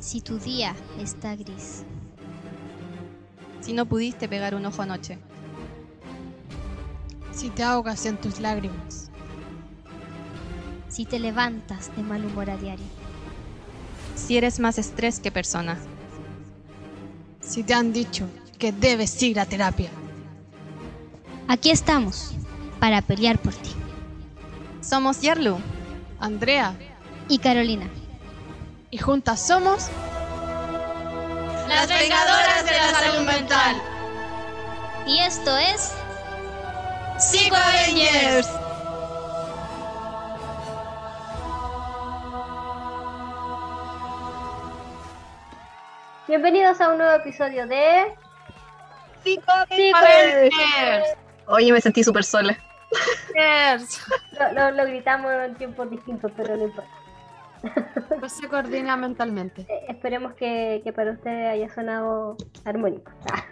Si tu día está gris. Si no pudiste pegar un ojo anoche. Si te ahogas en tus lágrimas. Si te levantas de mal humor a diario. Si eres más estrés que persona. Si te han dicho que debes ir a terapia. Aquí estamos para pelear por ti. Somos Yarlu, Andrea Y Carolina. Y juntas somos Las vengadoras de la salud mental. Y esto es Psico Avengers. Bienvenidos a un nuevo episodio de Psico Avengers. Oye, me sentí súper sola. Avengers. Lo, lo- lo gritamos en tiempos distintos, pero no importa. Pues se coordina mentalmente. Eh, esperemos que, que para ustedes haya sonado armónico. Ah.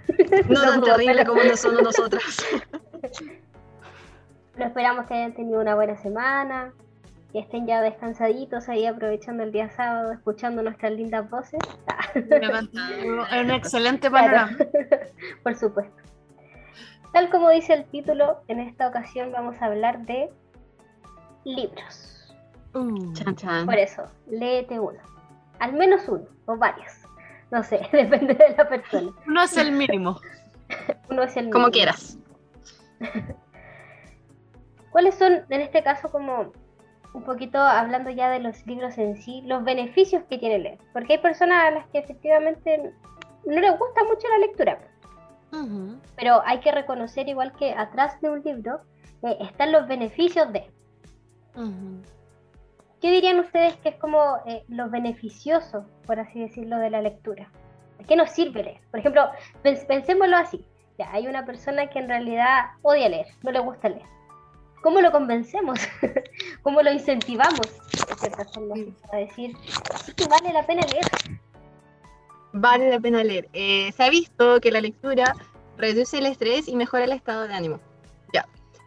No tan terrible pero- como no somos nosotras. Pero esperamos que hayan tenido una buena semana, que estén ya descansaditos ahí aprovechando el día sábado, escuchando nuestras lindas voces. Ah, Es un excelente claro. panorama. Por supuesto. Tal como dice el título, en esta ocasión vamos a hablar de libros. Uh, Chan, chan. Por eso, léete uno. Al menos uno, o varios. No sé, depende de la persona. no es el mínimo. Uno es el Como mínimo. quieras. ¿Cuáles son, en este caso, como un poquito hablando ya de los libros en sí, los beneficios que tiene leer? Porque hay personas a las que efectivamente no les gusta mucho la lectura, pero hay que reconocer igual que atrás de un libro eh, están los beneficios de. ¿Qué dirían ustedes que es como eh, lo beneficioso, por así decirlo, de la lectura? ¿De qué nos sirve leer? Por ejemplo, pens- pensémoslo así. Ya, hay una persona que en realidad odia leer, no le gusta leer. ¿Cómo lo convencemos? ¿Cómo lo incentivamos? De cierta forma, así, a decir, sí que vale la pena leer. Vale la pena leer. Eh, se ha visto que la lectura reduce el estrés y mejora el estado de ánimo.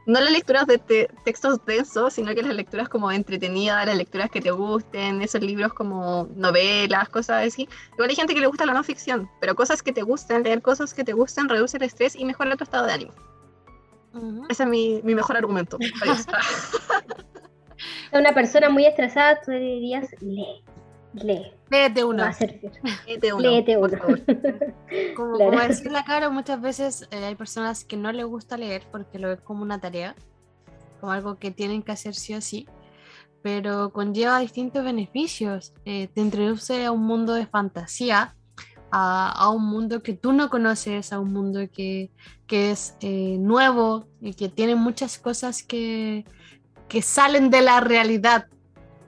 No las lecturas de te- textos densos, sino que las lecturas como entretenidas, las lecturas que te gusten, esos libros como novelas, cosas así. Igual hay gente que le gusta la no ficción, pero cosas que te gusten, leer cosas que te gusten, reduce el estrés y mejora tu estado de ánimo. Ese es mi, mi mejor argumento. Adiós. A una persona muy estresada, tú dirías, lee, lee, Léete va uno. a servir. Léete uno, Léete uno. Como, Claro. como decía la Caro, muchas veces eh, hay personas que no les gusta leer porque lo ven como una tarea, como algo que tienen que hacer sí o sí, pero conlleva distintos beneficios. Eh, te introduce a un mundo de fantasía, a, a un mundo que tú no conoces, a un mundo que, que es eh, nuevo y que tiene muchas cosas que, que salen de la realidad.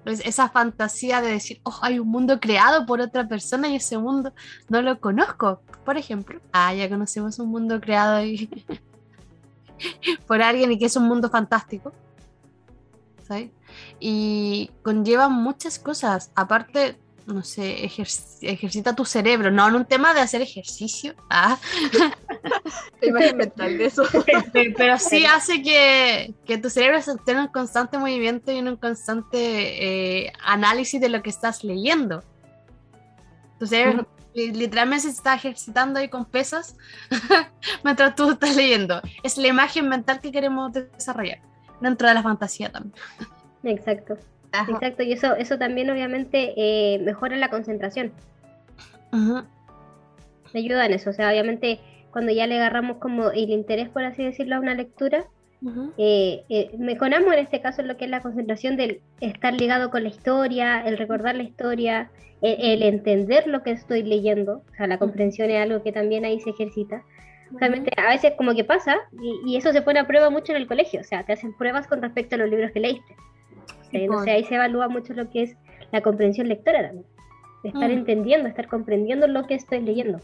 Es esa fantasía de decir, oh, hay un mundo creado por otra persona y ese mundo no lo conozco. Por ejemplo, ah, ya conocemos un mundo creado ahí por alguien y que es un mundo fantástico. Y conlleva muchas cosas. Aparte, no sé, ejer- ejercita tu cerebro, no en un tema de hacer ejercicio, ah, imagen mental de eso. pe- pero sí hace que, que tu cerebro esté en un constante movimiento y en un constante eh, análisis de lo que estás leyendo. Tu cerebro li- literalmente se está ejercitando ahí con pesas mientras tú estás leyendo. Es la imagen mental que queremos desarrollar dentro de la fantasía también. Exacto, Ajá. exacto. Y eso, eso también obviamente eh, mejora la concentración. Ujú, me ayuda en eso. O sea, obviamente cuando ya le agarramos como el interés, por así decirlo, a una lectura, eh, eh, mejoramos en este caso lo que es la concentración del estar ligado con la historia, el recordar la historia, el, el entender lo que estoy leyendo. O sea, la comprensión es algo que también ahí se ejercita. Realmente a veces como que pasa, y, y eso se pone a prueba mucho en el colegio, o sea, te hacen pruebas con respecto a los libros que leíste. Sí. Entonces ahí se evalúa mucho lo que es la comprensión lectora también. Estar Mm. entendiendo, estar comprendiendo lo que estoy leyendo.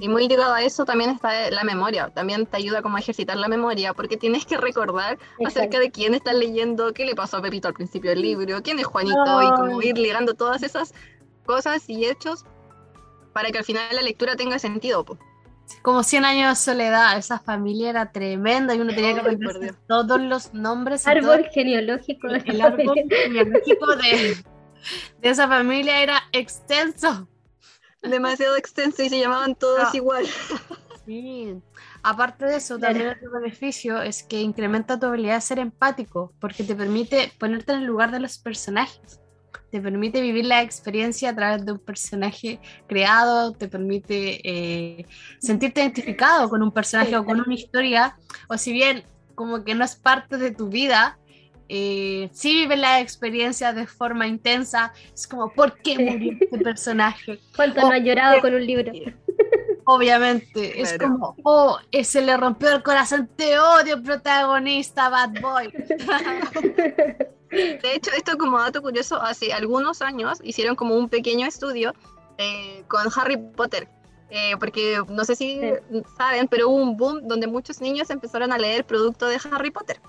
Y muy ligado a eso también está la memoria. También te ayuda como a ejercitar la memoria, porque tienes que recordar acerca de quién estás leyendo, qué le pasó a Pepito al principio del libro, quién es Juanito, y como ir ligando todas esas cosas y hechos para que al final la lectura tenga sentido. po. Como 100 años de soledad, esa familia era tremenda y uno tenía que Dios. todos los nombres Árbol todo genealógico de el la árbol genealógico de, de esa familia era extenso. Demasiado extenso y se llamaban todos No. igual. Sí. Aparte de eso, también otro beneficio es que incrementa tu habilidad de ser empático, porque te permite ponerte en el lugar de los personajes. Te permite vivir la experiencia a través de un personaje creado, te permite eh, sentirte identificado con un personaje o con una historia, o si bien como que no es parte de tu vida, eh, sí vives la experiencia de forma intensa. Es como, ¿por qué murió este personaje? ¿Cuánto Oh, no han llorado con un libro? Obviamente, es Claro. como, oh, eh, se le rompió el corazón, te odio, protagonista, bad boy. De hecho, esto como dato curioso, hace algunos años hicieron como un pequeño estudio eh, con Harry Potter. Eh, porque no sé si saben, pero hubo un boom donde muchos niños empezaron a leer producto de Harry Potter.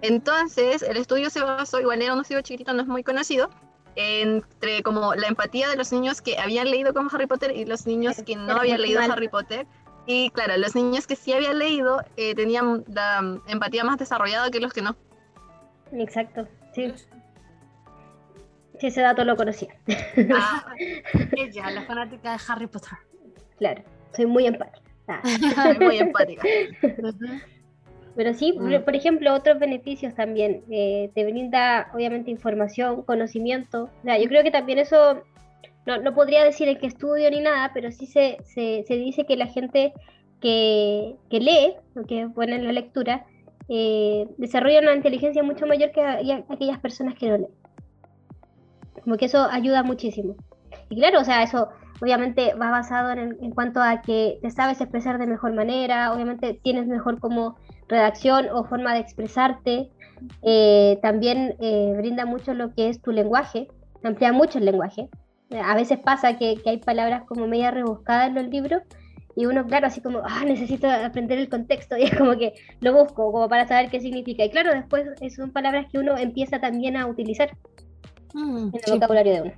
Entonces, el estudio se basó, igual era un estudio chiquitito, no es muy conocido, entre como la empatía de los niños que habían leído como Harry Potter y los niños que no habían leído. Harry Potter. Y claro, los niños que sí habían leído eh, tenían la mm, empatía más desarrollada que los que no. Exacto, sí. Sí, ese dato lo conocía. Ah, Ella, la fanática de Harry Potter. Claro, soy muy empática. Ah. soy muy empática. Pero sí, por- Mm. por ejemplo, otros beneficios también. eh, te brinda, obviamente, información, conocimiento. O sea, yo creo que también eso, no, no podría decir en qué estudio ni nada, pero sí se, se, se dice que la gente que, que lee, o que pone en la lectura, eh, desarrolla una inteligencia mucho mayor que aquellas personas que no leen. Como que eso ayuda muchísimo. Y claro, o sea, eso obviamente va basado en, en cuanto a que te sabes expresar de mejor manera, obviamente tienes mejor como redacción o forma de expresarte. Eh, también eh, brinda mucho lo que es tu lenguaje, amplía mucho el lenguaje. Eh, A veces pasa que, que hay palabras como media rebuscadas en los libros y uno, claro, así como, ah, necesito aprender el contexto y es como que lo busco como para saber qué significa. Y claro, después eh, son palabras que uno empieza también a utilizar Mm, en el sí. vocabulario de uno.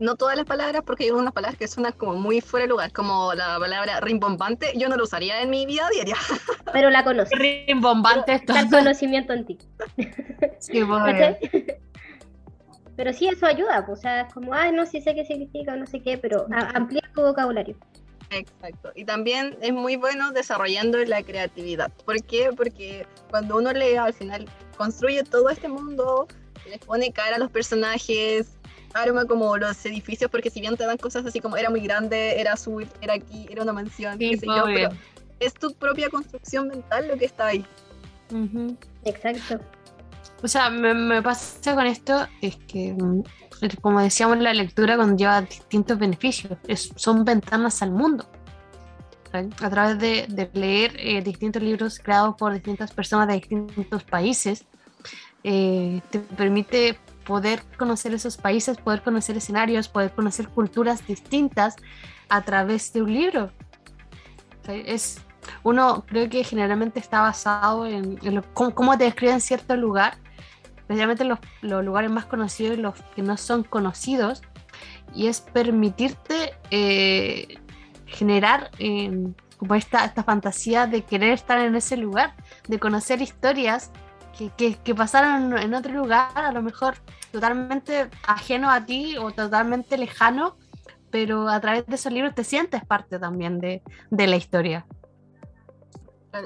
No todas las palabras, porque hay unas palabras que suenan como muy fuera de lugar, como la palabra rimbombante. Yo no lo usaría en mi vida diaria. Pero la conoces. Rimbombante esto. Está el conocimiento en ti. Sí, ¿cachai? Pero sí, eso ayuda, pues, o sea, es como, ay, no, sí sé qué significa, no sé qué, pero amplía tu vocabulario. Exacto. Y también es muy bueno desarrollando la creatividad. ¿Por qué? Porque cuando uno lee, al final construye todo este mundo, les pone cara a los personajes, arma como los edificios, porque si bien te dan cosas así como era muy grande, era azul, era aquí, era una mansión, Sí, qué sé yo, pero es tu propia construcción mental lo que está ahí. Exacto. O sea, me, me pasa con esto, es que, mm, como decíamos, la lectura conlleva distintos beneficios, es- son ventanas al mundo. A través de, de leer eh, distintos libros creados por distintas personas de distintos países, eh, te permite poder conocer esos países, poder conocer escenarios, poder conocer culturas distintas a través de un libro. Es, uno creo que generalmente está basado en, en lo- cómo, cómo te describen cierto lugar, especialmente los, los lugares más conocidos y los que no son conocidos, y es permitirte eh, generar eh, como esta, esta fantasía de querer estar en ese lugar, de conocer historias que, que, que pasaron en otro lugar, a lo mejor totalmente ajeno a ti o totalmente lejano, pero a través de esos libros te sientes parte también de, de la historia.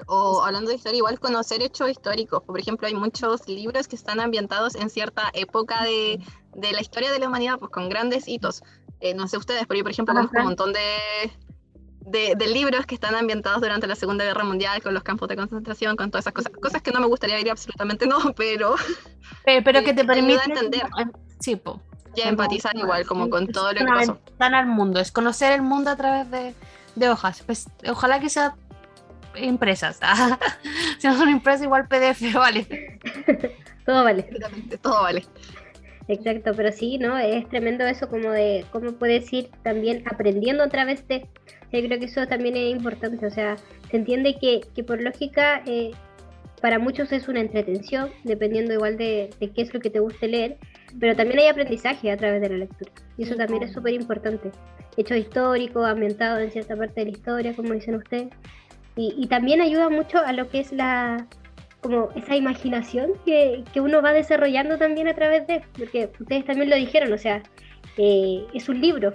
O hablando de historia, igual conocer hechos históricos. Por ejemplo, hay muchos libros que están ambientados en cierta época de, de la historia de la humanidad, pues con grandes hitos. Eh, no sé ustedes, pero yo, por ejemplo, conozco un montón de, de, de libros que están ambientados durante la Segunda Guerra Mundial, con los campos de concentración, con todas esas cosas. Cosas que no me gustaría vivir absolutamente no, pero Pero, pero que te permite entender. Sí, po. ya Como- empatizar igual, como con todo lo que pasó. ventana al mundo, es conocer el mundo a través de, de hojas. Pues, ojalá que sea impresas. si no son impresas, igual PDF, vale. Todo vale. Todo vale. Exacto, pero sí, ¿no? Es tremendo eso como de cómo puedes ir también aprendiendo a través de... Yo creo que eso también es importante, o sea, se entiende que, que por lógica eh, para muchos es una entretención, dependiendo igual de, de qué es lo que te guste leer, pero también hay aprendizaje a través de la lectura, y eso también es súper importante. Hechos históricos, ambientados en cierta parte de la historia, como dicen ustedes, y, también ayuda mucho a lo que es la como esa imaginación que, que uno va desarrollando también a través de, porque ustedes también lo dijeron, o sea, eh, es un libro,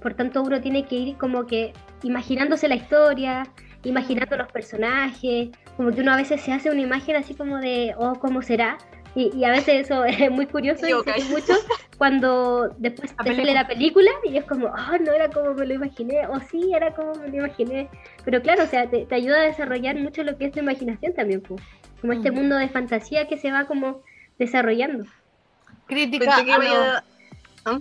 por tanto uno tiene que ir como que imaginándose la historia, imaginando los personajes, como que uno a veces se hace una imagen así como de, oh, ¿cómo será? Y, y a veces eso es muy curioso y hace mucho cuando después La te sale la película y es como, oh, no era como me lo imaginé, o sí, era como me lo imaginé. Pero claro, o sea, te, te ayuda a desarrollar mucho lo que es tu imaginación también, pues. como este mundo de fantasía que se va como desarrollando. Crítica Pensé que a iba lo- a- ¿Ah?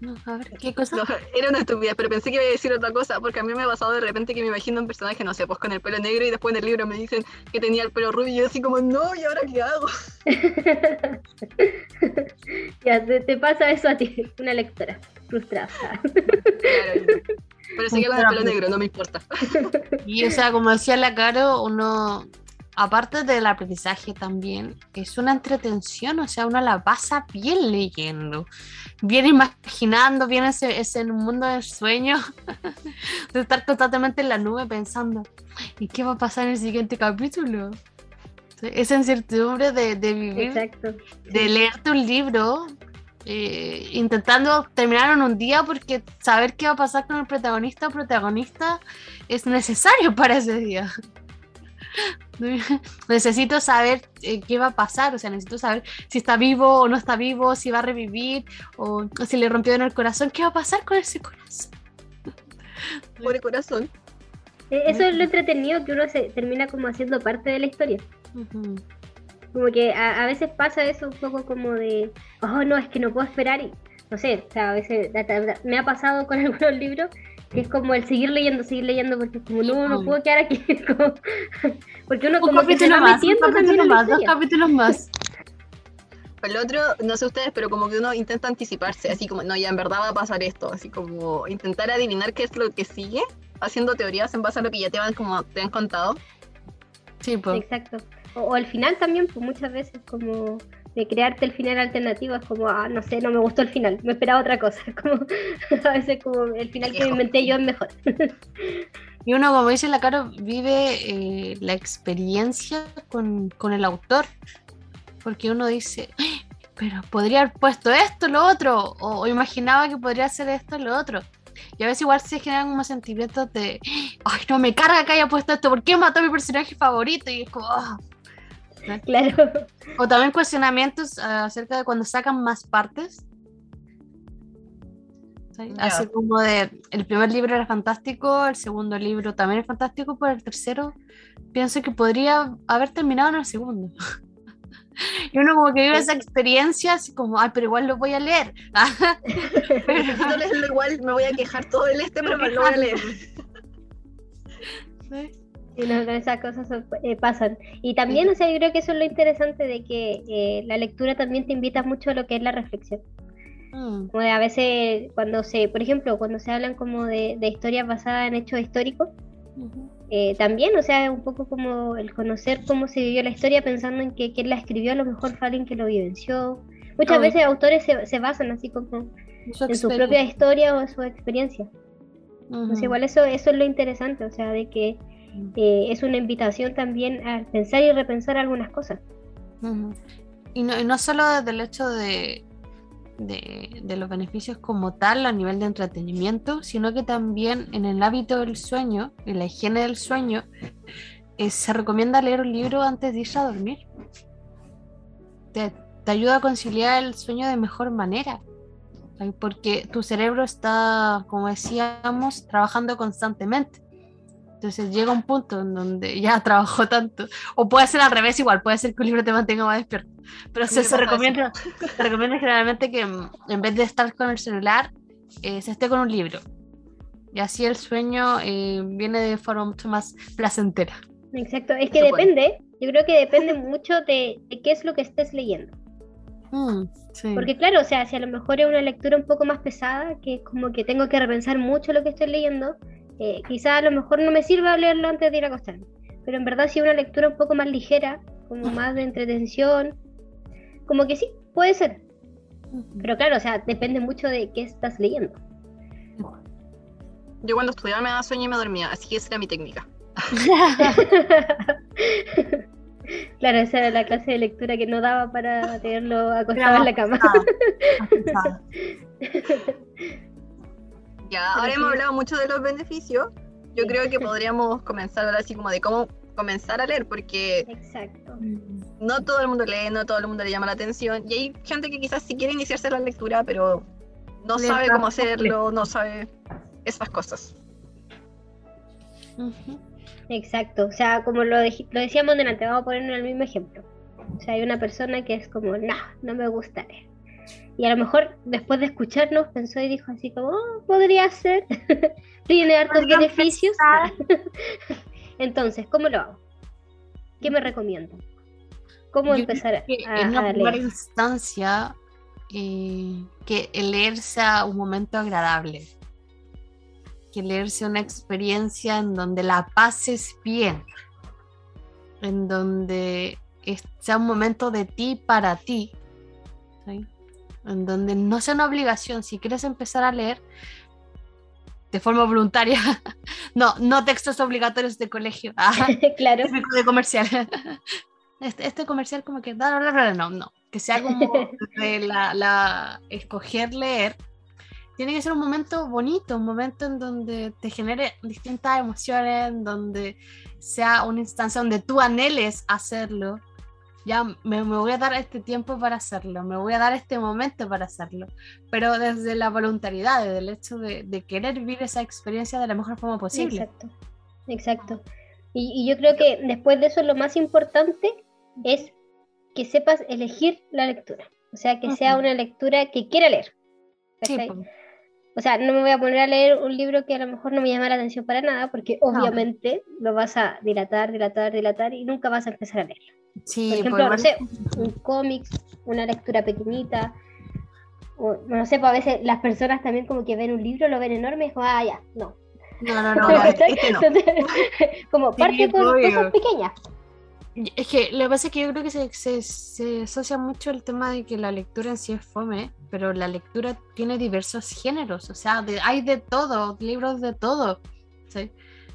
No, a ver, ¿qué cosa? No, era una estupidez, pero pensé que iba a decir otra cosa, porque a mí me ha pasado de repente que me imagino un personaje, no sé, pues con el pelo negro y después en el libro me dicen que tenía el pelo rubio y yo así como, no, ¿y ahora qué hago? ya, te, te pasa eso a ti, una lectora frustrada. Claro, pero seguía con el pelo negro, no me importa. Y o sea, como decía la Caro, uno, aparte del aprendizaje también, es una entretención, o sea, uno la pasa bien leyendo, bien imaginando, bien ese, ese mundo de sueños, de estar constantemente en la nube pensando, ¿y qué va a pasar en el siguiente capítulo? Esa incertidumbre de, de vivir Exacto. de leerte un libro eh, intentando terminar en un día porque saber qué va a pasar con el protagonista o protagonista es necesario para ese día. Necesito saber eh, qué va a pasar, o sea, necesito saber si está vivo o no está vivo, si va a revivir o, o si le rompió en el corazón, qué va a pasar con ese corazón. Pobre corazón. E- Eso es lo entretenido que uno se termina como haciendo parte de la historia. Ujú. Como que a, a veces pasa eso un poco como de, oh no, es que no puedo esperar y no sé, o sea, a veces me ha pasado con algunos libros que es como el seguir leyendo, seguir leyendo porque como no, no puedo quedar aquí, como- porque uno Un como que se va más, un metiendo también capítulo más, dos capítulos más. El otro, no sé ustedes, pero como que uno intenta anticiparse, así como, no, ya en verdad va a pasar esto, así como intentar adivinar qué es lo que sigue, haciendo teorías en base a lo que ya te, van, como, te han contado. Sí, pues. Exacto. O, o el final también, pues muchas veces como de crearte el final alternativo es como, ah, no sé, no me gustó el final, me esperaba otra cosa. Como, a veces como el final que me inventé yo es mejor. Y uno, como dice la Caro, vive eh, la experiencia con, con el autor. Porque uno dice, "Ay, pero podría haber puesto esto, lo otro, o, o imaginaba que podría hacer esto, lo otro. Y a veces igual se generan como sentimientos de, ay, no me carga que haya puesto esto, ¿por qué mató a mi personaje favorito? Y es como, "Ah". claro. O también cuestionamientos ah, acerca de cuando sacan más partes. ¿Sí? Así como de, el primer libro era fantástico, el segundo libro también es fantástico, pero el tercero pienso que podría haber terminado en el segundo. Y uno como que vive esa experiencia así como, ay, pero igual lo voy a leer. Necesito leerlo igual, me voy a quejar todo el este, pero me lo voy a leer. Sí, no, no, esas cosas son- eh, pasan. Y también, o sea, yo creo que eso es lo interesante de que eh, la lectura también te invita mucho a lo que es la reflexión. Mm, Como de a veces cuando se, por ejemplo, cuando se hablan como de, de historias basadas en hechos históricos, ujú. eh, también, o sea, es un poco como el conocer cómo se vivió la historia pensando en que quien la escribió a lo mejor fue alguien que lo vivenció. Muchas veces autores se, se basan así como Su en su propia historia o en su experiencia. Ujú. Entonces, igual eso, eso es lo interesante, o sea, de que eh, es una invitación también a pensar y repensar algunas cosas. Y no, y no solo desde el hecho de, de, los beneficios como tal a nivel de entretenimiento, sino que también en el hábito del sueño, en la higiene del sueño, eh, se recomienda leer un libro antes de irse a dormir. Te, ayuda a conciliar el sueño de mejor manera, porque tu cerebro está, como decíamos, trabajando constantemente. Entonces llega un punto en donde ya trabajó tanto o puede ser al revés igual, puede ser que un libro te mantenga más despierto. Pero se, se recomienda, se recomienda generalmente que mm, en vez de estar con el celular, eh, se esté con un libro. Y así el sueño eh, viene de forma mucho más placentera. Exacto, es que depende, yo creo que depende mucho de, de qué es lo que estés leyendo. Mm, sí. Porque claro, o sea, si a lo mejor es una lectura un poco más pesada, que es como que tengo que repensar mucho lo que estoy leyendo, eh, quizás a lo mejor no me sirva leerlo antes de ir a acostarme. Pero en verdad si una lectura un poco más ligera, como más de entretención, como que sí, puede ser. Pero claro, o sea, depende mucho de qué estás leyendo. Yo cuando estudiaba me daba sueño y me dormía, así que esa era mi técnica. Claro, esa era la clase de lectura que no daba para tenerlo acostado en la cama. Ya, ahora hemos hablado mucho de los beneficios. Yo Sí. creo que podríamos comenzar ahora así como de cómo comenzar a leer, porque Exacto. no todo el mundo lee, no todo el mundo le llama la atención. Y hay gente que quizás sí quiere iniciarse la lectura, pero no Le sabe cómo hacerlo, no sabe esas cosas. Exacto, o sea, como lo, dej- lo decíamos delante, vamos a poner el mismo ejemplo. O sea, hay una persona que es como, no, no me gusta leer. Y a lo mejor después de escucharnos pensó y dijo así como, "Oh, podría ser, tiene hartos beneficios. Entonces, ¿cómo lo hago? ¿Qué me recomiendan? ¿Cómo Yo empezar a, que a- en una a primera leer? instancia eh, que el leer sea un momento agradable, que leer sea una experiencia en donde la pases bien, en donde sea un momento de ti para ti. En donde no sea una obligación, si quieres empezar a leer de forma voluntaria, no, no textos obligatorios de colegio. Ah, claro, de comercial. Este, este comercial como que no, no, que sea como de la, la escoger leer. Tiene que ser un momento bonito, un momento en donde te genere distintas emociones, en donde sea una instancia donde tú anheles hacerlo. Ya me, me voy a dar este tiempo para hacerlo, me voy a dar este momento para hacerlo, pero desde la voluntariedad, desde el hecho de, de querer vivir esa experiencia de la mejor forma posible. exacto, exacto. Y, y yo creo que después de eso lo más importante es que sepas elegir la lectura. O sea, que sea una lectura que quiera leer. Sí. O sea, no me voy a poner a leer un libro que a lo mejor no me llama la atención para nada, porque obviamente lo vas a dilatar, dilatar, dilatar y nunca vas a empezar a leerlo. Sí, Por ejemplo, no sé, un cómic, una lectura pequeñita, o no sé, pues a veces las personas también como que ven un libro, lo ven enorme y como, ah, ya, no. No, no, no. No, no. Este no. Entonces, como Sí, parte con obvio. cosas pequeñas. Es que lo que pasa es que yo creo que se, se- se asocia mucho el tema de que la lectura en sí es fome, pero la lectura tiene diversos géneros, o sea, de- hay de todo, libros de todo. ¿sí?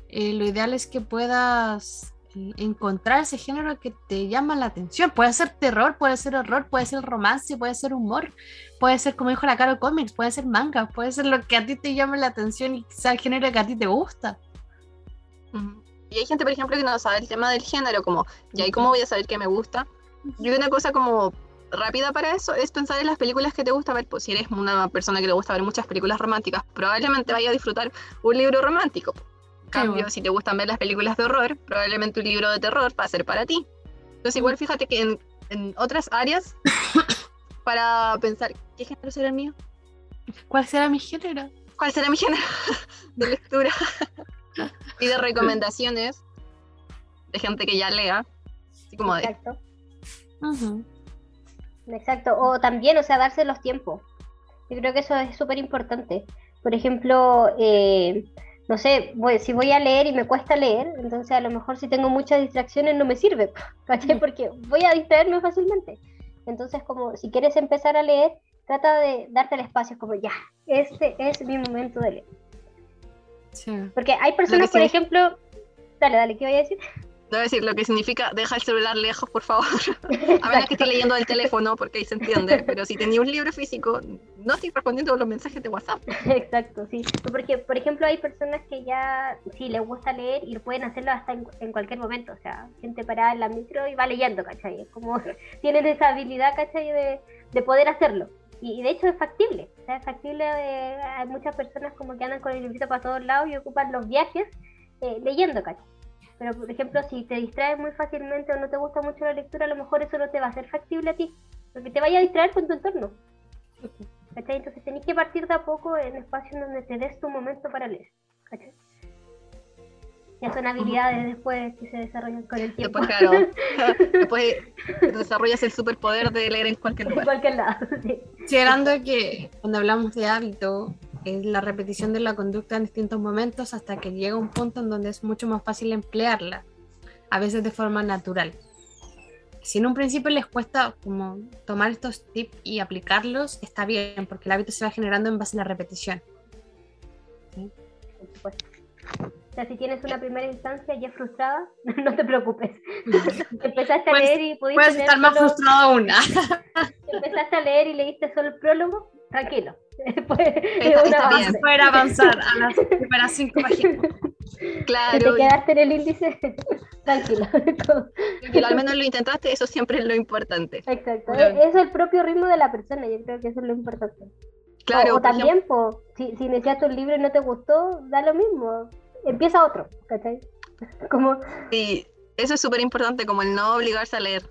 Eh, lo ideal es que puedas encontrar ese género que te llama la atención. Puede ser terror, puede ser horror, puede ser romance, puede ser humor, puede ser, como dijo la Caro, cómics, puede ser manga, puede ser lo que a ti te llame la atención y sea el género que a ti te gusta. Y hay gente, por ejemplo, que no sabe el tema del género, como, ¿y ahí cómo voy a saber qué me gusta? Que una cosa como rápida para eso es pensar en las películas que te gusta ver. Pues si eres una persona que le gusta ver muchas películas románticas, probablemente vaya a disfrutar un libro romántico. Cambio, bueno. si te gustan ver las películas de horror, probablemente un libro de terror va a ser para ti. Entonces, igual fíjate que en, en otras áreas, para pensar, ¿qué género será el mío? ¿Cuál será mi género? ¿Cuál será mi género de lectura? y de recomendaciones de gente que ya lea. Así como de, Exacto. Exacto, o también, o sea, darse los tiempos. Yo creo que eso es súper importante. Por ejemplo, eh, no sé, voy- si voy a leer y me cuesta leer, entonces a lo mejor si tengo muchas distracciones no me sirve, ¿cachai? Porque voy a distraerme fácilmente. Entonces, como si quieres empezar a leer, trata de darte el espacio, como ya, este es mi momento de leer. Sí. Porque hay personas, por sí- ejemplo, dale, dale, ¿qué voy a decir? Debo decir lo que significa deja el celular lejos, por favor. A menos que esté leyendo del teléfono, porque ahí se entiende. Pero si tenía un libro físico, no estoy respondiendo los mensajes de WhatsApp. Exacto, sí. Porque, por ejemplo, hay personas que ya sí les gusta leer y pueden hacerlo hasta en, en cualquier momento. O sea, gente parada en la micro y va leyendo, ¿cachai? Es como tienen esa habilidad, ¿cachai? De, de poder hacerlo. Y, y de hecho es factible. O sea, es factible. de- hay muchas personas como que andan con el librito para todos lados y ocupan los viajes eh, leyendo, ¿cachai? Pero, por ejemplo, si te distraes muy fácilmente o no te gusta mucho la lectura, a lo mejor eso no te va a ser factible a ti. Porque te vaya a distraer con tu entorno. ¿cachai? Entonces tenés que partir de a poco en espacios donde te des tu momento para leer. ¿cachai? Ya son habilidades después que se desarrollan con el tiempo. Después, claro, después desarrollas el superpoder de leer en cualquier en lugar. cualquier lado. sí. Considerando que cuando hablamos de hábito, es la repetición de la conducta en distintos momentos hasta que llega un punto en donde es mucho más fácil emplearla, a veces de forma natural. Si en un principio les cuesta como tomar estos tips y aplicarlos, está bien, porque el hábito se va generando en base a la repetición. por supuesto. O sea, si tienes una primera instancia ya frustrada, no te preocupes. Empezaste a leer y pudiste Puedes estar más solo- frustrado aún. Empezaste a leer y leíste solo el prólogo, tranquilo. Pues, es Está- está bien. Poder avanzar a las primeras cinco páginas. Si te Claro, quedaste en el índice, tranquilo. que al menos lo intentaste, eso siempre es lo importante. Exacto. Claro. Es el propio ritmo de la persona, yo creo que eso es lo importante. Claro, o, o también, po, si, si iniciaste un libro y no te gustó, da lo mismo. Empieza otro, ¿cachai? Como, Sí, eso es súper importante, como el no obligarse a leer,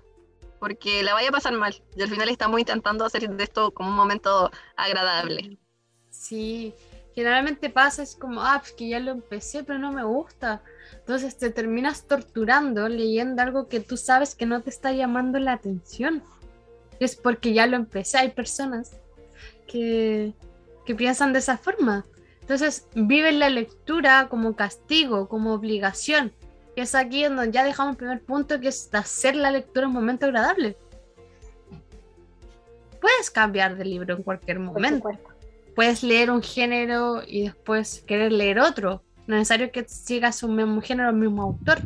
porque la vaya a pasar mal. Y al final estamos intentando hacer de esto como un momento agradable. Sí, generalmente pasa, es como, ah, pues que ya lo empecé, pero no me gusta. Entonces te terminas torturando leyendo algo que tú sabes que no te está llamando la atención. Es porque ya lo empecé. Hay personas que, que piensan de esa forma. Entonces viven la lectura como castigo, como obligación. Y es aquí en donde ya dejamos el primer punto, que es hacer la lectura un momento agradable. Puedes cambiar de libro en cualquier momento puedes leer un género y después querer leer otro. No es necesario que sigas un mismo género, el mismo autor.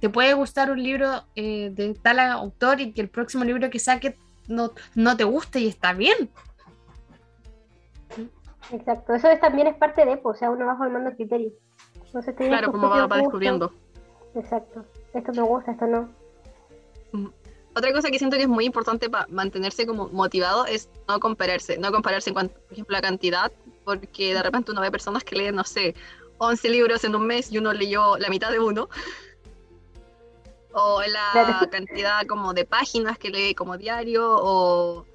Te puede gustar un libro eh, de tal autor y que el próximo libro que saque no, no te guste y está bien. Exacto. Eso es, también es parte de, pues, o sea, uno va formando criterios. Entonces Claro, como va, va descubriendo. Exacto. Esto me gusta, esto no. Otra cosa que siento que es muy importante para mantenerse como motivado es no compararse. No compararse en cuanto, por ejemplo, a cantidad, porque de repente uno ve personas que leen, no sé, 11 libros en un mes y uno leyó la mitad de uno. O en la cantidad como de páginas que lee como diario, o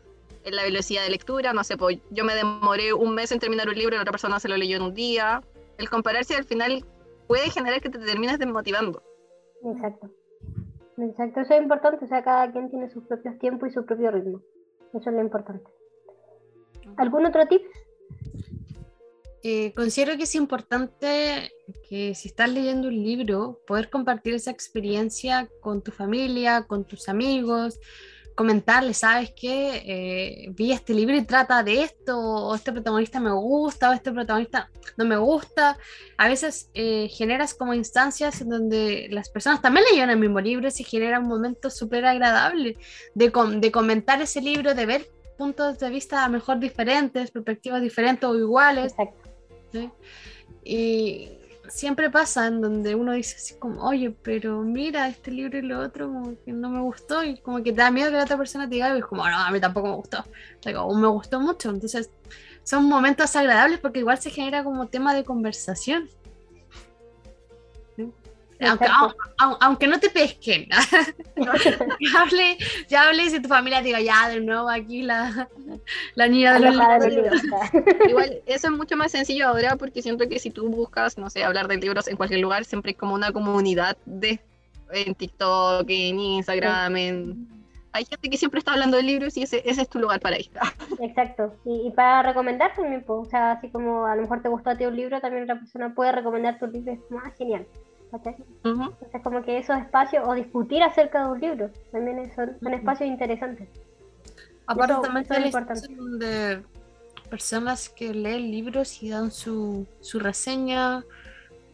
en la velocidad de lectura, no sé, pues yo me demoré un mes en terminar un libro y la otra persona se lo leyó en un día. El compararse al final puede generar que te termines desmotivando. Exacto. Exacto, eso es importante. O sea, cada quien tiene sus propios tiempos y su propio ritmo. Eso es lo importante. ¿Algún otro tip? Eh, considero que es importante que si estás leyendo un libro, poder compartir esa experiencia con tu familia, con tus amigos, comentarles, ¿sabes qué? Eh, vi este libro y trata de esto, o este protagonista me gusta, o este protagonista no me gusta. A veces eh, generas como instancias en donde las personas también leyeron el mismo libro y se genera un momento súper agradable de, com- de comentar ese libro, de ver puntos de vista a mejor diferentes, perspectivas diferentes o iguales. Exacto. ¿sí? Y siempre pasa en donde uno dice así como, oye, pero mira este libro y lo otro como que no me gustó y como que te da miedo que la otra persona te diga y es como, no, a mí tampoco me gustó. "Oh, me gustó mucho. Entonces son momentos agradables porque igual se genera como tema de conversación. ¿Sí? Aunque, au- aunque no te pesquen, ya hable, ya hable y si tu familia te diga, ya de nuevo aquí la, la niña de los libros". Igual, eso es mucho más sencillo ahora porque siento que si tú buscas, no sé, hablar de libros en cualquier lugar, siempre hay como una comunidad de en TikTok, en Instagram, en... Hay gente que siempre está hablando de libros y ese, ese es tu lugar para ir. Exacto. Y, y para recomendar también, pues, o sea, así como a lo mejor te gustó a ti un libro, también otra persona puede recomendar tu libro. Es como, ah, genial. ¿Cachai? Ujú. Entonces, como que esos espacios, o discutir acerca de un libro, también son, son espacios interesantes. Aparte Eso- también es importante. donde personas que leen libros y dan su, su reseña,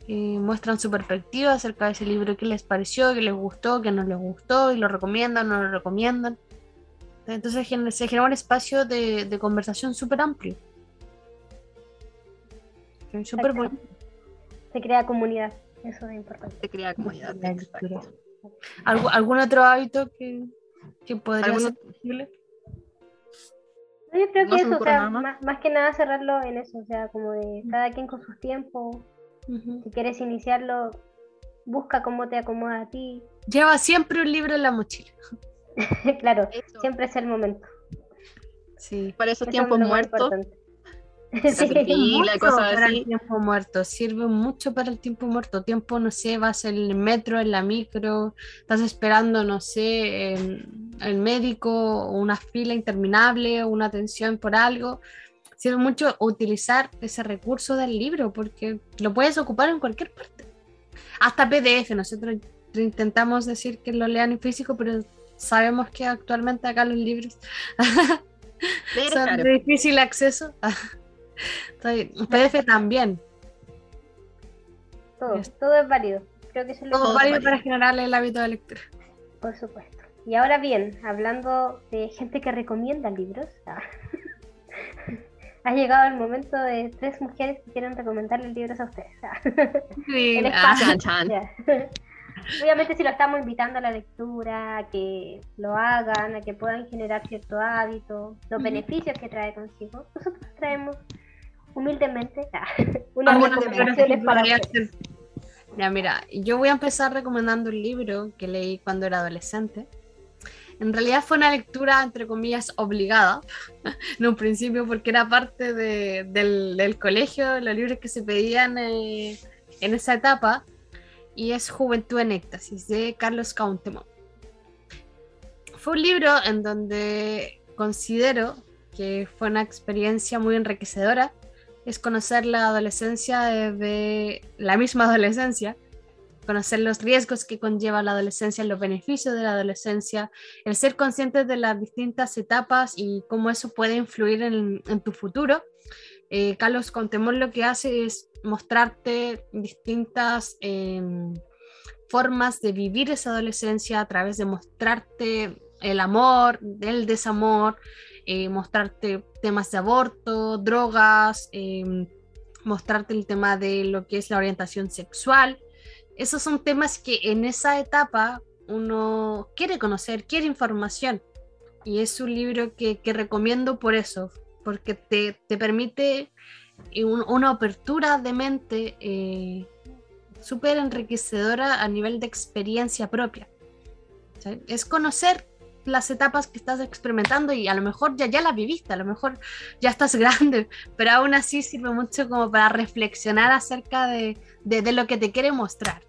eh, muestran su perspectiva acerca de ese libro, qué les pareció, qué les gustó, qué no les gustó, y lo recomiendan, no lo recomiendan. Entonces se genera un espacio de, de conversación súper amplio. Súper bonito. Se crea comunidad, eso es importante. Se crea comunidad. La exacto. lectura. ¿Algú- ¿Algún otro hábito que, que podría ¿Algún ser posible? No, Yo creo No que eso, o sea, más. que nada cerrarlo en eso, o sea, como de cada quien con sus tiempos. Si quieres iniciarlo, busca cómo te acomoda a ti. Lleva siempre un libro en la mochila. claro, Eso, siempre es el momento. Sí. para esos Eso tiempos es muertos, importante. pila, mucho cosas para así. el tiempo muerto, sirve mucho para el tiempo muerto. Tiempo, no sé, vas en el metro, en la micro, estás esperando, no sé, el médico, una fila interminable, una atención por algo. Sirve mucho utilizar ese recurso del libro porque lo puedes ocupar en cualquier parte. Hasta PDF, nosotros intentamos decir que lo lean en físico, pero sabemos que actualmente acá los libros son de difícil acceso. PDF también. todo, Yes. todo es válido. Creo que eso es Todo Todo válido válido. para generarle el hábito de lectura. Por supuesto. Y ahora bien, hablando de gente que recomienda libros, ah, ha llegado el momento de tres mujeres que quieren recomendarles libros a ustedes. ah. Sí, El Ah, chan, chan. Obviamente si lo estamos invitando a la lectura, a que lo hagan, a que puedan generar cierto hábito, los beneficios que trae consigo, nosotros traemos humildemente ah, unas Algunas recomendaciones para ser. Ya, mira, yo voy a empezar recomendando un libro que leí cuando era adolescente. En realidad fue una lectura, entre comillas, obligada en un principio, porque era parte de- del, del colegio, los libros que se pedían eh, en esa etapa, y es Juventud en Éxtasis, de Carlos Cautemont. Fue un libro en donde considero que fue una experiencia muy enriquecedora, es conocer la adolescencia desde la misma adolescencia, conocer los riesgos que conlleva la adolescencia, los beneficios de la adolescencia, el ser conscientes de las distintas etapas y cómo eso puede influir en, tu futuro. Eh, Carlos Contemón lo que hace es mostrarte distintas em, formas de vivir esa adolescencia a través de mostrarte el amor, el desamor, eh, mostrarte temas de aborto, drogas, em, mostrarte el tema de lo que es la orientación sexual. Esos son temas que en esa etapa uno quiere conocer, quiere información. Y es un libro que, que recomiendo por eso, porque te, te permite eh, un- una apertura de mente eh, súper enriquecedora a nivel de experiencia propia. ¿sí? Es conocer las etapas que estás experimentando y a lo mejor ya, ya las viviste, a lo mejor ya estás grande, pero aún así sirve mucho como para reflexionar acerca de, de, lo que te quiere mostrar.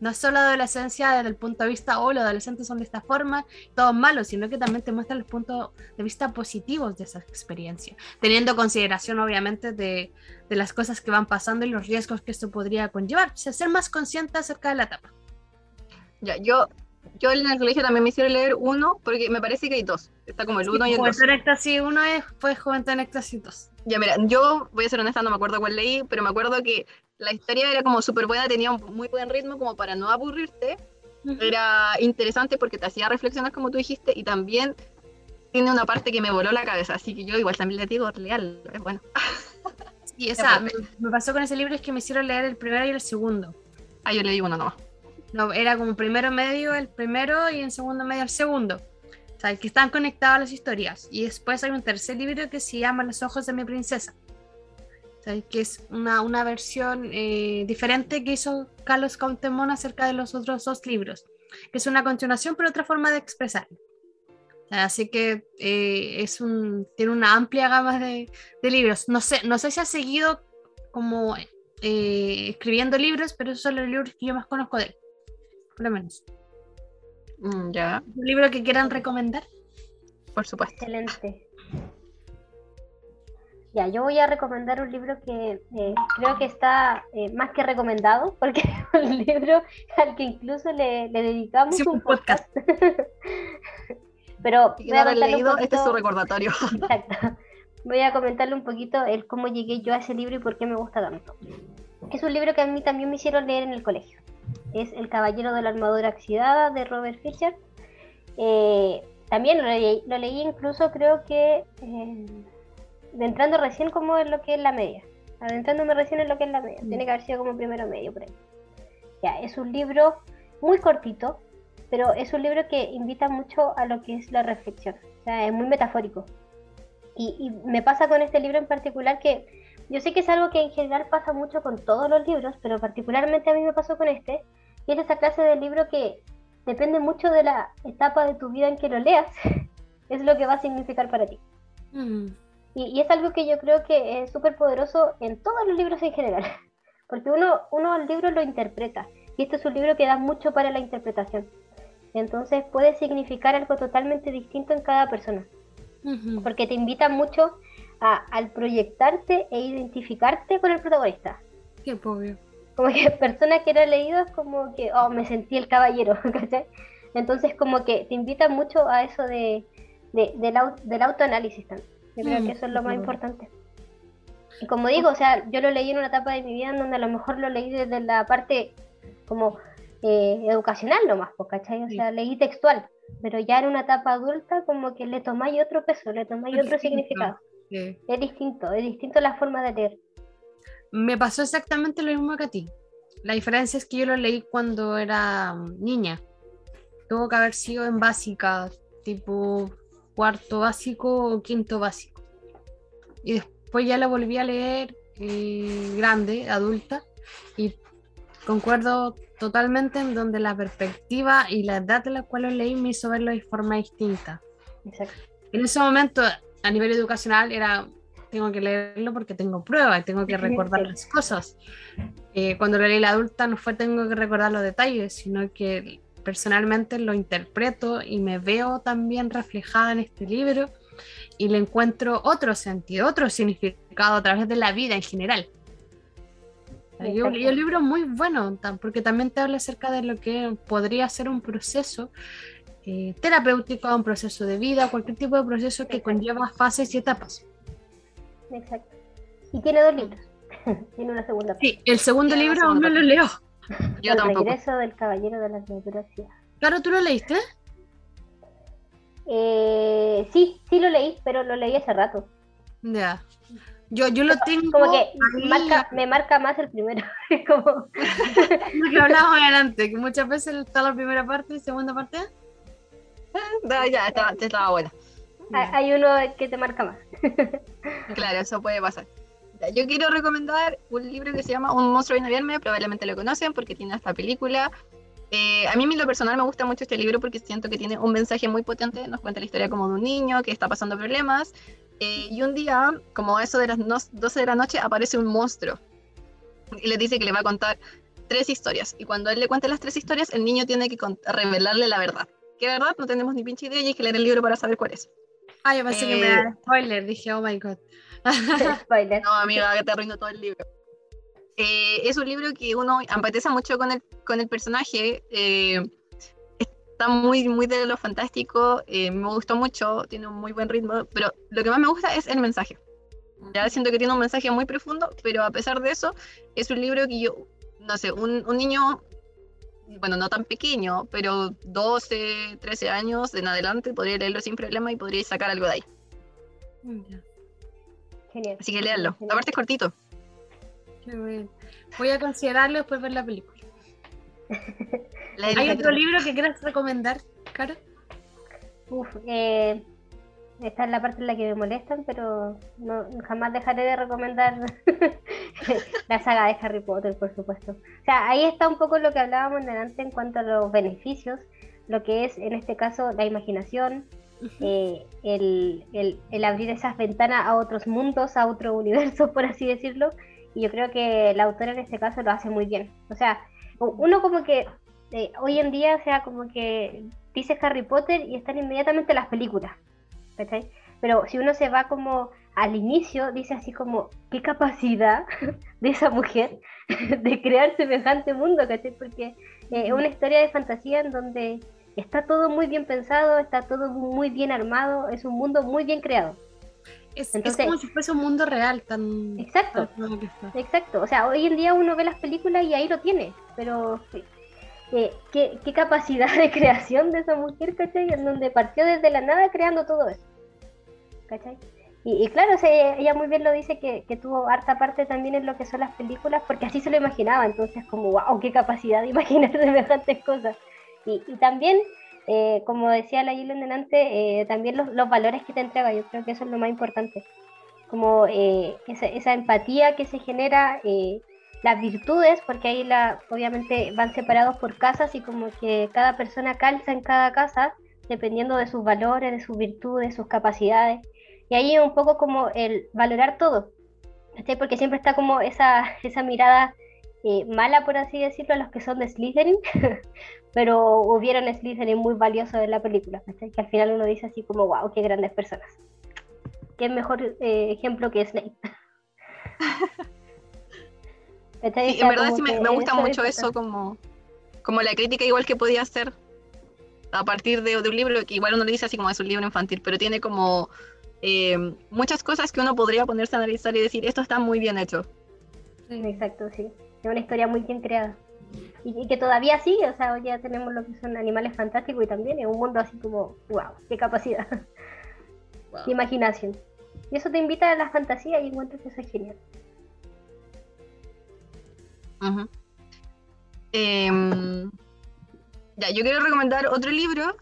No solo adolescencia desde el punto de vista, oh, los adolescentes son de esta forma, todos malos, sino que también te muestra los puntos de vista positivos de esa experiencia, teniendo consideración obviamente de, de las cosas que van pasando y los riesgos que esto podría conllevar, o sea, ser más consciente acerca de la etapa. Ya, yo, yo en el colegio también me hicieron leer uno, porque me parece que hay dos. Está como el uno y el dos. Juventud en Éxtasis 1 es, fue Juventud en Éxtasis 2. Ya, mira, yo voy a ser honesta, no me acuerdo cuál leí, pero me acuerdo que la historia era como súper buena, tenía un muy buen ritmo como para no aburrirte. Era interesante porque te hacía reflexionar como tú dijiste y también tiene una parte que me voló la cabeza, así que yo igual también le digo, leal, es bueno. Y o sea, me, me pasó con ese libro es que me hicieron leer el primero y el segundo. Ah, yo leí uno nomás. No, era como primero medio el primero y en segundo medio el segundo. O sea, que están conectadas las historias. Y después hay un tercer libro que se llama Los ojos de mi princesa. O sea, que es una, una versión eh, diferente que hizo Carlos Cautemón acerca de los otros dos libros. Que es una continuación, pero otra forma de expresarlo. Así que eh, es un, tiene una amplia gama de, de libros. No sé, no sé si ha seguido como eh, escribiendo libros, pero esos son los libros que yo más conozco de él. Por lo menos. Mm, ya, ¿Un libro que quieran recomendar? por supuesto. Excelente. Ya, yo voy a recomendar un libro que eh, creo que está eh, más que recomendado, porque es un libro al que incluso le, le dedicamos Sí, un podcast. Pero voy a un leído, este es su recordatorio. Exacto. Voy a comentarle un poquito el cómo llegué yo a ese libro y por qué me gusta tanto. Es un libro que a mí también me hicieron leer en el colegio. Es El Caballero de la Armadura Oxidada de Robert Fisher. Eh, también lo leí, incluso creo que eh, entrando recién como en lo que es la media. Adentrándome recién en lo que es la media. Tiene que haber sido como primero medio por ahí. Ya, es un libro muy cortito, pero es un libro que invita mucho a lo que es la reflexión. O es muy metafórico. Y me pasa con este libro en particular que yo sé que es algo que en general pasa mucho con todos los libros, pero particularmente a mí me pasó con este. Y es esa clase de libro que depende mucho de la etapa de tu vida en que lo leas, es lo que va a significar para ti. Mm. Y, y es algo que yo creo que es súper poderoso en todos los libros en general, porque uno, uno el libro lo interpreta, y este es un libro que da mucho para la interpretación. Entonces puede significar algo totalmente distinto en cada persona, porque te invita mucho a, al proyectarte e identificarte con el protagonista. Qué obvio. Como que persona que leído es como que, oh, me sentí el caballero, ¿cachai? Entonces como que te invita mucho a eso de, de- del, del autoanálisis también. Yo creo Mm, que eso es lo más importante. Y como digo, o sea, yo lo leí en una etapa de mi vida en donde a lo mejor lo leí desde la parte como eh, educacional nomás, pues, ¿cachai? O Sí. sea, leí textual, pero ya en una etapa adulta como que le tomáis otro peso, le tomáis otro significado. Sí. Es distinto, es distinto la forma de leer. Me pasó exactamente lo mismo que a ti. La diferencia es que yo lo leí cuando era mm, niña. Tuvo que haber sido en básica, tipo cuarto básico o quinto básico. Y después ya la volví a leer eh, grande, adulta, y concuerdo totalmente en donde la perspectiva y la edad de la cual lo leí me hizo verlo de forma distinta. Exacto. En ese momento, a nivel educacional, era tengo que leerlo porque tengo pruebas, tengo que recordar las cosas. Eh, cuando lo leí la adulta no fue tengo que recordar los detalles, sino que personalmente lo interpreto y me veo también reflejada en este libro y le encuentro otro sentido, otro significado a través de la vida en general. Y un, libro muy bueno, porque también te habla acerca de lo que podría ser un proceso eh, terapéutico, un proceso de vida, cualquier tipo de proceso que conlleva fases y etapas. Exacto. Y tiene dos libros. tiene una segunda parte. Sí, el segundo libro aún no lo leo. Yo el tampoco. regreso del caballero de la criaturas Claro, ¿tú lo leíste? Eh, sí, sí lo leí, pero lo leí hace rato. Ya. Yo, yo lo tengo Como que marca, me marca más el primero. como, lo que hablábamos adelante, que muchas veces está la primera parte y segunda parte. No, ya, estaba, estaba buena. hay hay uno que te marca más. Claro, eso puede pasar. Yo quiero recomendar un libro que se llama Un monstruo viene a verme, probablemente lo conocen porque tiene esta película. Eh, a mí en lo personal me gusta mucho este libro porque siento que tiene un mensaje muy potente, nos cuenta la historia como de un niño que está pasando problemas eh, y un día, como eso de las no- 12 de la noche, aparece un monstruo y le dice que le va a contar tres historias y cuando él le cuente las tres historias, el niño tiene que revelarle la verdad. ¿Qué verdad? No tenemos ni pinche idea y hay que leer el libro para saber cuál es. Ah, yo pensé que me Eh, da spoiler, dije, oh my god. Spoiler. No, amiga, que te arruino todo el libro. Eh, es un libro que uno empatiza mucho con el, con el personaje. eh, está muy, muy de lo fantástico. eh, me gustó mucho, tiene un muy buen ritmo. Pero lo que más me gusta es el mensaje. Ya siento que tiene un mensaje muy profundo, pero a pesar de eso, es un libro que yo, no sé, un, un niño, bueno, no tan pequeño, pero 12, 13 años en adelante, podría leerlo sin problema y podría sacar algo de ahí. Ya, Genial. Así que léanlo. Genial. Aparte es cortito. qué bien. Voy a considerarlo después ver la película. ¿Hay otro libro que quieras recomendar, Cara? Uf, eh, esta es la parte en la que me molestan, pero no, jamás dejaré de recomendar la saga de Harry Potter, por supuesto. O sea, ahí está un poco lo que hablábamos delante en cuanto a los beneficios, lo que es en este caso la imaginación, eh, el, el- el abrir esas ventanas a otros mundos, a otro universo, por así decirlo. Y yo creo que la autora en este caso lo hace muy bien. O sea, uno como que eh, hoy en día, o sea, como que dice Harry Potter y están inmediatamente las películas. ¿Cachai? Pero si uno se va como al inicio, dice así como, qué capacidad de esa mujer de crear semejante mundo, ¿cachai? Porque eh, es una historia de fantasía en donde está todo muy bien pensado, está todo muy bien armado, es un mundo muy bien creado. Es, es Entonces- como si fuese un mundo real, tan... Exacto. tan. Exacto, o sea, hoy en día uno ve las películas y ahí lo tiene, pero eh, ¿qué, qué capacidad de creación de esa mujer, ¿cachai? En donde partió desde la nada creando todo eso, ¿cachai? Y, claro, ella muy bien lo dice que, tuvo harta parte también en lo que son las películas, porque así se lo imaginaba, entonces como, wow, qué capacidad de imaginar semejantes cosas. Y, y también, eh, como decía la Yelen delante, eh, también los, los valores que te entrega, yo creo que eso es lo más importante como eh, esa, esa empatía que se genera, eh, las virtudes, porque ahí la, obviamente van separados por casas y como que cada persona calza en cada casa dependiendo de sus valores, de sus virtudes, sus capacidades. Y ahí es un poco como el valorar todo, porque siempre está como esa, esa mirada eh, mala, por así decirlo, a los que son de Slytherin, pero hubieron Slytherin muy valiosos en la película, ¿cachai? que al final uno dice así como, wow, qué grandes personas qué mejor eh, ejemplo que Snape. Sí, en verdad sí me, gusta eso mucho es- eso, como, como la crítica igual que podía hacer a partir de, de un libro, que igual uno le dice así como es un libro infantil, pero tiene como eh, muchas cosas que uno podría ponerse a analizar y decir, esto está muy bien hecho. Exacto, sí. Es una historia muy bien creada. Y, y que todavía sigue, o sea, hoy ya tenemos lo que son animales fantásticos y también es un mundo así como, wow, qué capacidad, Wow. qué imaginación. Y eso te invita a la fantasía y encuentro que eso es genial. Em, ya, yo quiero recomendar otro libro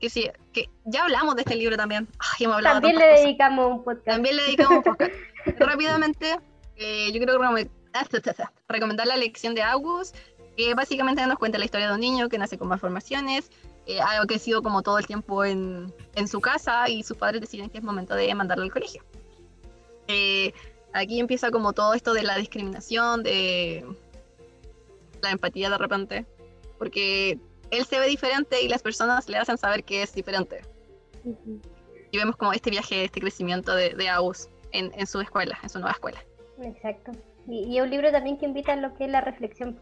que sí, que ya hablamos de este libro también. Ay, hemos hablado de También le tantas cosas. dedicamos un podcast. También le dedicamos un podcast. Rápidamente, eh, yo quiero recom- recomendar la lección de August, que básicamente nos cuenta la historia de un niño que nace con malformaciones, eh, ha crecido como todo el tiempo en, en su casa y sus padres deciden que es momento de mandarlo al colegio. Eh, aquí empieza como todo esto de la discriminación, de la empatía de repente, porque él se ve diferente y las personas le hacen saber que es diferente. Y vemos como este viaje, este crecimiento de, de en, en su escuela, en su nueva escuela. Exacto. Y, y un libro también que invita a lo que es la reflexión.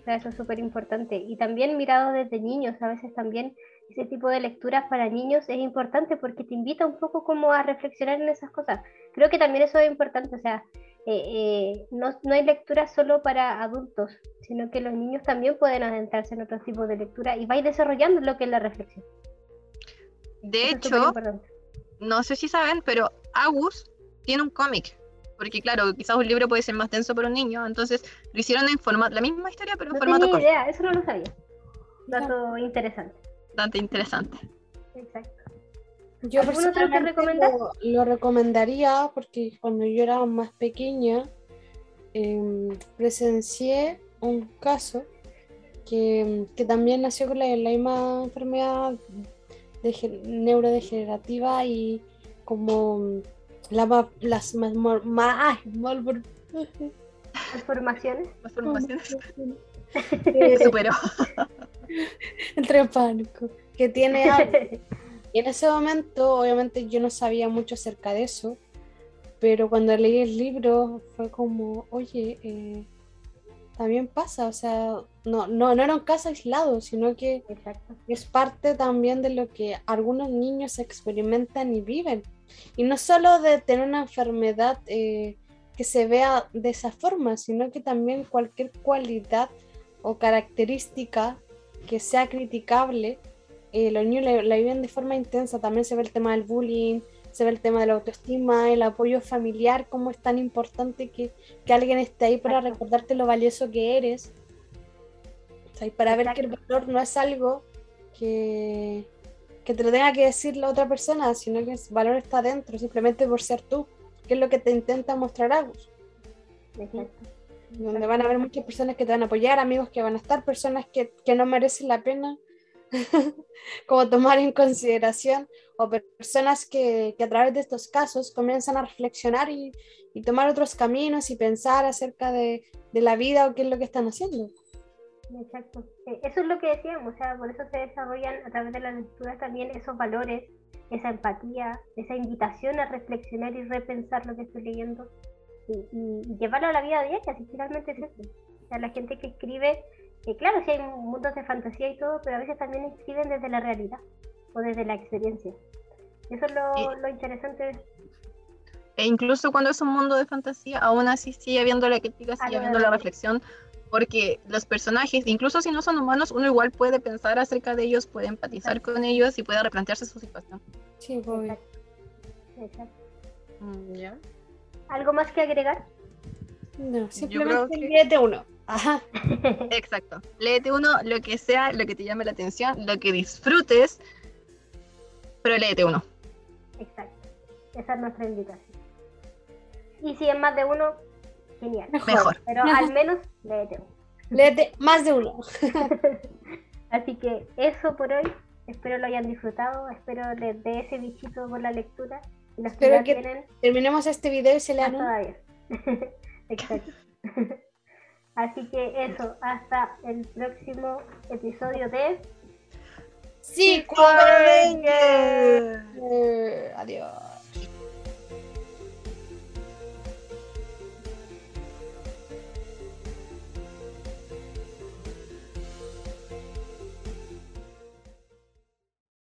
O sea, eso es súper importante. Y también mirado desde niños, a veces también ese tipo de lecturas para niños es importante porque te invita un poco como a reflexionar en esas cosas. Creo que también eso es importante, o sea, eh, eh, no, no hay lecturas solo para adultos, sino que los niños también pueden adentrarse en otros tipos de lectura y vais desarrollando lo que es la reflexión. De Eso hecho, no sé si saben, pero August tiene un cómic. Porque claro, quizás un libro puede ser más denso para un niño, entonces lo hicieron en formato, la misma historia, pero en no formato tenía corto. idea, eso no lo sabía. Dato interesante. Bastante interesante. Exacto. Yo ¿Algún otro que lo, lo recomendaría porque cuando yo era más pequeña em, presencié un caso que, que también nació con la, la misma enfermedad dege- neurodegenerativa y como la, las más, Transformaciones. Más formaciones. Eh, Se superó. pánico que tiene algo. Y en ese momento, obviamente, yo no sabía mucho acerca de eso, pero cuando leí el libro fue como, oye, eh, también pasa, o sea, no, no, no era un caso aislado, sino que Exacto. es parte también de lo que algunos niños experimentan y viven. Y no solo de tener una enfermedad eh, que se vea de esa forma, sino que también cualquier cualidad o característica que sea criticable, eh, los niños la, la viven de forma intensa. También se ve el tema del bullying, se ve el tema de la autoestima, el apoyo familiar, cómo es tan importante que, que alguien esté ahí para Exacto. recordarte lo valioso que eres. O sea, y para ver que el Exacto. valor no es algo que, que te lo tenga que decir la otra persona, sino que el valor está dentro, simplemente por ser tú, que es lo que te intenta mostrar Agus. Exacto. Donde van a haber muchas personas que te van a apoyar, amigos que van a estar, personas que, que no merecen la pena como tomar en consideración, o personas que, que a través de estos casos comienzan a reflexionar y, y tomar otros caminos y pensar acerca de, de la vida o qué es lo que están haciendo. Exacto. Eh, Eso es lo que decíamos, o sea, por eso se desarrollan a través de las lecturas también esos valores, esa empatía, esa invitación a reflexionar y repensar lo que estoy leyendo y, y- y llevarlo a la vida diaria, si finalmente es eso. O sea, la gente que escribe, que claro, sí hay mundos de fantasía y todo, pero a veces también escriben desde la realidad o desde la experiencia. Eso es lo, Y- lo interesante. E incluso cuando es un mundo de fantasía, aún así sigue habiendo la crítica, sigue Ah, habiendo la reflexión, porque los personajes, incluso si no son humanos, uno igual puede pensar acerca de ellos, puede empatizar con ellos y puede replantearse su situación. Sí, pues, Exacto. Exacto. Mm, ¿Ya? ¿Algo más que agregar? No, simplemente que- uno. Ajá. Exacto. Léete uno, lo que sea, lo que te llame la atención, lo que disfrutes, pero léete uno. Exacto. Esa es nuestra invitación. Y si es más de uno, genial. Mejor. Pero al menos léete uno. Léete más de uno. Así que eso por hoy. Espero lo hayan disfrutado. Espero les dé ese bichito por la lectura. Los Espero que- tienen, Terminemos este video y se lean todavía. Exacto. Así que eso. Hasta el próximo episodio de... Sí, Eh, adiós.